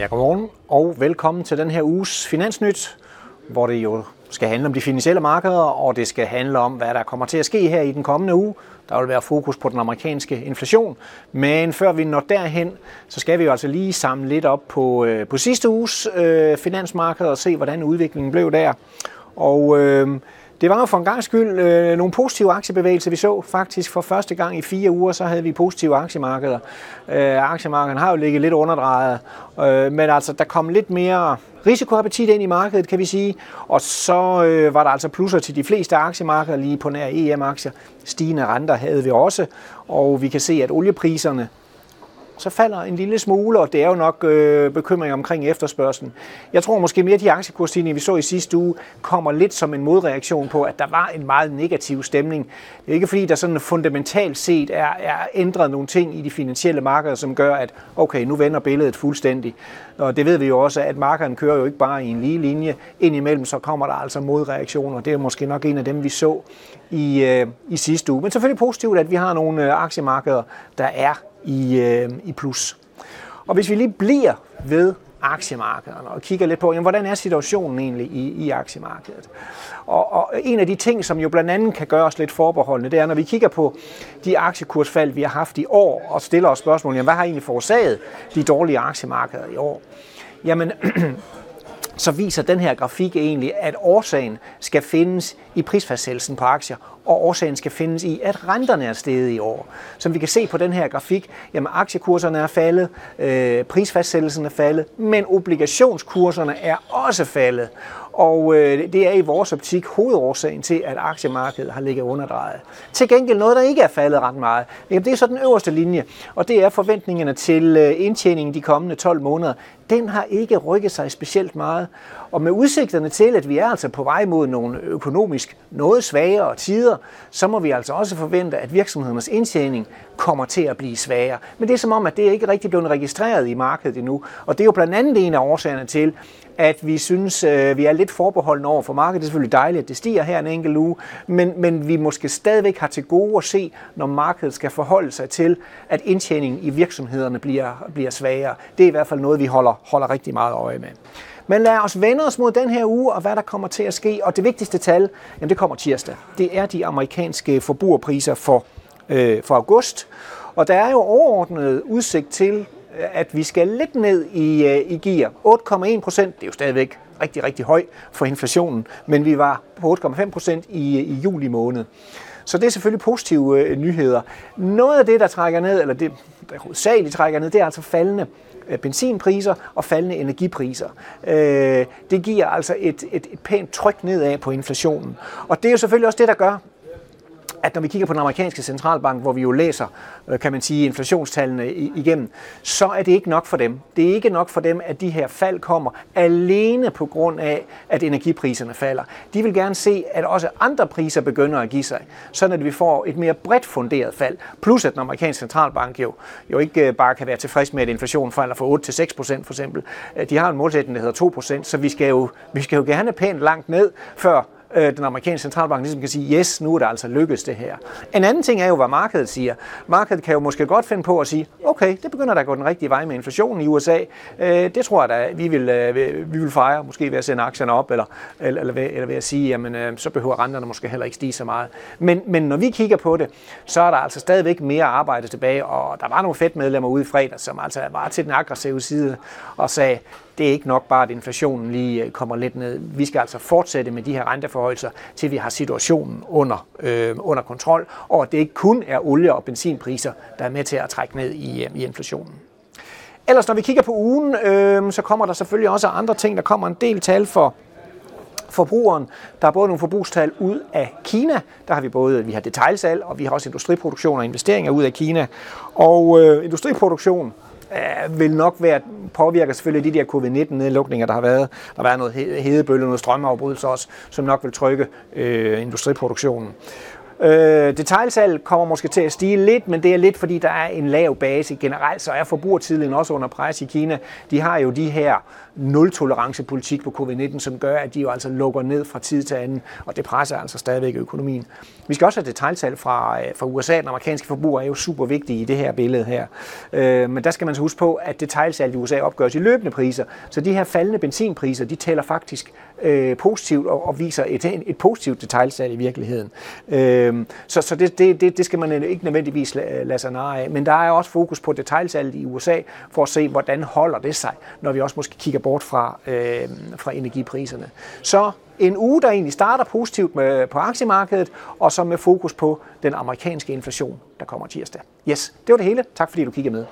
Ja, godmorgen og velkommen til den her uges Finansnyt, hvor det jo skal handle om de finansielle markeder, og det skal handle om, hvad der kommer til at ske her i den kommende uge. Der vil være fokus på den amerikanske inflation, men før vi når derhen, så skal vi jo altså lige samle lidt op på, øh, på sidste uges øh, finansmarked og se, hvordan udviklingen blev der. Og øh, det var jo for en gang skyld øh, nogle positive aktiebevægelser, vi så faktisk for første gang i fire uger, så havde vi positive aktiemarkeder. Øh, aktiemarkederne har jo ligget lidt underdrejet, øh, men altså der kom lidt mere risikoappetit ind i markedet, kan vi sige. Og så øh, var der altså plusser til de fleste aktiemarkeder, lige på nær EM-aktier. Stigende renter havde vi også, og vi kan se, at oliepriserne så falder en lille smule, og det er jo nok øh, bekymring omkring efterspørgselen. Jeg tror måske mere, at de aktiekursstigninger, vi så i sidste uge, kommer lidt som en modreaktion på, at der var en meget negativ stemning. Det er ikke fordi, der sådan fundamentalt set er, er ændret nogle ting i de finansielle markeder, som gør, at okay, nu vender billedet fuldstændig. Og det ved vi jo også, at markederne kører jo ikke bare i en lige linje. Indimellem så kommer der altså modreaktioner. Det er måske nok en af dem, vi så i, øh, i sidste uge. Men selvfølgelig positivt, at vi har nogle øh, aktiemarkeder, der er i, øh, i plus. Og hvis vi lige bliver ved aktiemarkederne og kigger lidt på, jamen, hvordan er situationen egentlig i, i aktiemarkedet. Og, og en af de ting, som jo blandt andet kan gøre os lidt forbeholdende, det er, når vi kigger på de aktiekursfald, vi har haft i år, og stiller os spørgsmålet, jamen, hvad har egentlig forårsaget de dårlige aktiemarkeder i år? Jamen, så viser den her grafik egentlig, at årsagen skal findes i prisfastsættelsen på aktier, og årsagen skal findes i, at renterne er steget i år. Som vi kan se på den her grafik, jamen aktiekurserne er faldet, øh, prisfastsættelsen er faldet, men obligationskurserne er også faldet. Og øh, det er i vores optik hovedårsagen til, at aktiemarkedet har ligget underdrejet. Til gengæld noget, der ikke er faldet ret meget, jamen, det er så den øverste linje, og det er forventningerne til øh, indtjeningen de kommende 12 måneder. Den har ikke rykket sig specielt meget. Og med udsigterne til, at vi er altså på vej mod nogle økonomisk noget svagere tider, så må vi altså også forvente, at virksomhedernes indtjening kommer til at blive svagere. Men det er som om, at det ikke rigtig blevet registreret i markedet endnu. Og det er jo blandt andet en af årsagerne til, at vi synes, øh, vi er lidt forbeholdende over for markedet. Det er selvfølgelig dejligt, at det stiger her en enkelt uge, men, men vi måske stadigvæk har til gode at se, når markedet skal forholde sig til, at indtjeningen i virksomhederne bliver, bliver svagere. Det er i hvert fald noget, vi holder, holder rigtig meget øje med. Men lad os vende os mod den her uge, og hvad der kommer til at ske. Og det vigtigste tal, jamen det kommer tirsdag. Det er de amerikanske forbrugerpriser for, øh, for august. Og der er jo overordnet udsigt til, at vi skal lidt ned i, øh, i gear. 8,1 procent, det er jo stadigvæk rigtig, rigtig høj for inflationen, men vi var på 8,5 procent i, i juli måned. Så det er selvfølgelig positive øh, nyheder. Noget af det, der trækker ned, eller det, der hovedsageligt trækker ned, det er altså faldende øh, benzinpriser og faldende energipriser. Øh, det giver altså et, et, et pænt tryk nedad på inflationen. Og det er jo selvfølgelig også det, der gør, at når vi kigger på den amerikanske centralbank, hvor vi jo læser, øh, kan man sige, inflationstallene igennem, så er det ikke nok for dem. Det er ikke nok for dem, at de her fald kommer alene på grund af, at energipriserne falder. De vil gerne se, at også andre priser begynder at give sig, sådan at vi får et mere bredt funderet fald. Plus at den amerikanske centralbank jo, jo ikke øh, bare kan være tilfreds med, at inflationen falder fra 8 til 6 procent for eksempel. Øh, de har en målsætning, der hedder 2 procent, så vi skal, jo, vi skal jo gerne pænt langt ned, før øh, den amerikanske centralbank ligesom kan sige, yes, nu er det altså lykkedes det her. En anden ting er jo, hvad markedet siger. Markedet kan jo måske godt finde på at sige, okay, det begynder da at gå den rigtige vej med inflationen i USA. Øh, det tror jeg da, vi vil, øh, vi vil fejre, måske ved at sende aktierne op, eller, eller, eller, ved, eller ved at sige, jamen øh, så behøver renterne måske heller ikke stige så meget. Men, men når vi kigger på det, så er der altså stadigvæk mere arbejde tilbage, og der var nogle fedt medlemmer ude i fredag, som altså var til den aggressive side og sagde, det er ikke nok bare, at inflationen lige øh, kommer lidt ned. Vi skal altså fortsætte med de her renteforhøjelser, til vi har situationen under, øh, under kontrol, og at det ikke kun er olie- og benzinpriser, der er med til at trække ned i, øh, i inflationen. Ellers, når vi kigger på ugen, øh, så kommer der selvfølgelig også andre ting. Der kommer en del tal for forbrugeren. Der er både nogle forbrugstal ud af Kina, der har vi både vi har detailsalg, og vi har også industriproduktion og investeringer ud af Kina. Og øh, industriproduktion øh, vil nok være påvirker selvfølgelig de der covid-19-nedlukninger, der har været. Der har været noget hedebølge, noget strømafbrydelse også, som nok vil trykke øh, industriproduktionen. Øh, detaljsalg kommer måske til at stige lidt, men det er lidt, fordi der er en lav base. Generelt så er forbrugertidligheden også under pres i Kina. De har jo de her nul-tolerance-politik på covid-19, som gør, at de jo altså lukker ned fra tid til anden, og det presser altså stadigvæk økonomien. Vi skal også have detaljsalg fra, øh, fra USA. Den amerikanske forbruger er jo super vigtig i det her billede her. Øh, men der skal man så huske på, at detaljsalg i USA opgøres i løbende priser, så de her faldende benzinpriser, de tæller faktisk øh, positivt og, og viser et, et positivt detaljsalg i virkeligheden. Øh, Øhm, så så det, det, det skal man øh, ikke nødvendigvis øh, lade sig narre af. Men der er også fokus på detaljsalget i USA for at se, hvordan holder det sig, når vi også måske kigger bort fra, øh, fra energipriserne. Så en uge, der egentlig starter positivt med, på aktiemarkedet, og så med fokus på den amerikanske inflation, der kommer tirsdag. Yes, det var det hele. Tak fordi du kiggede med.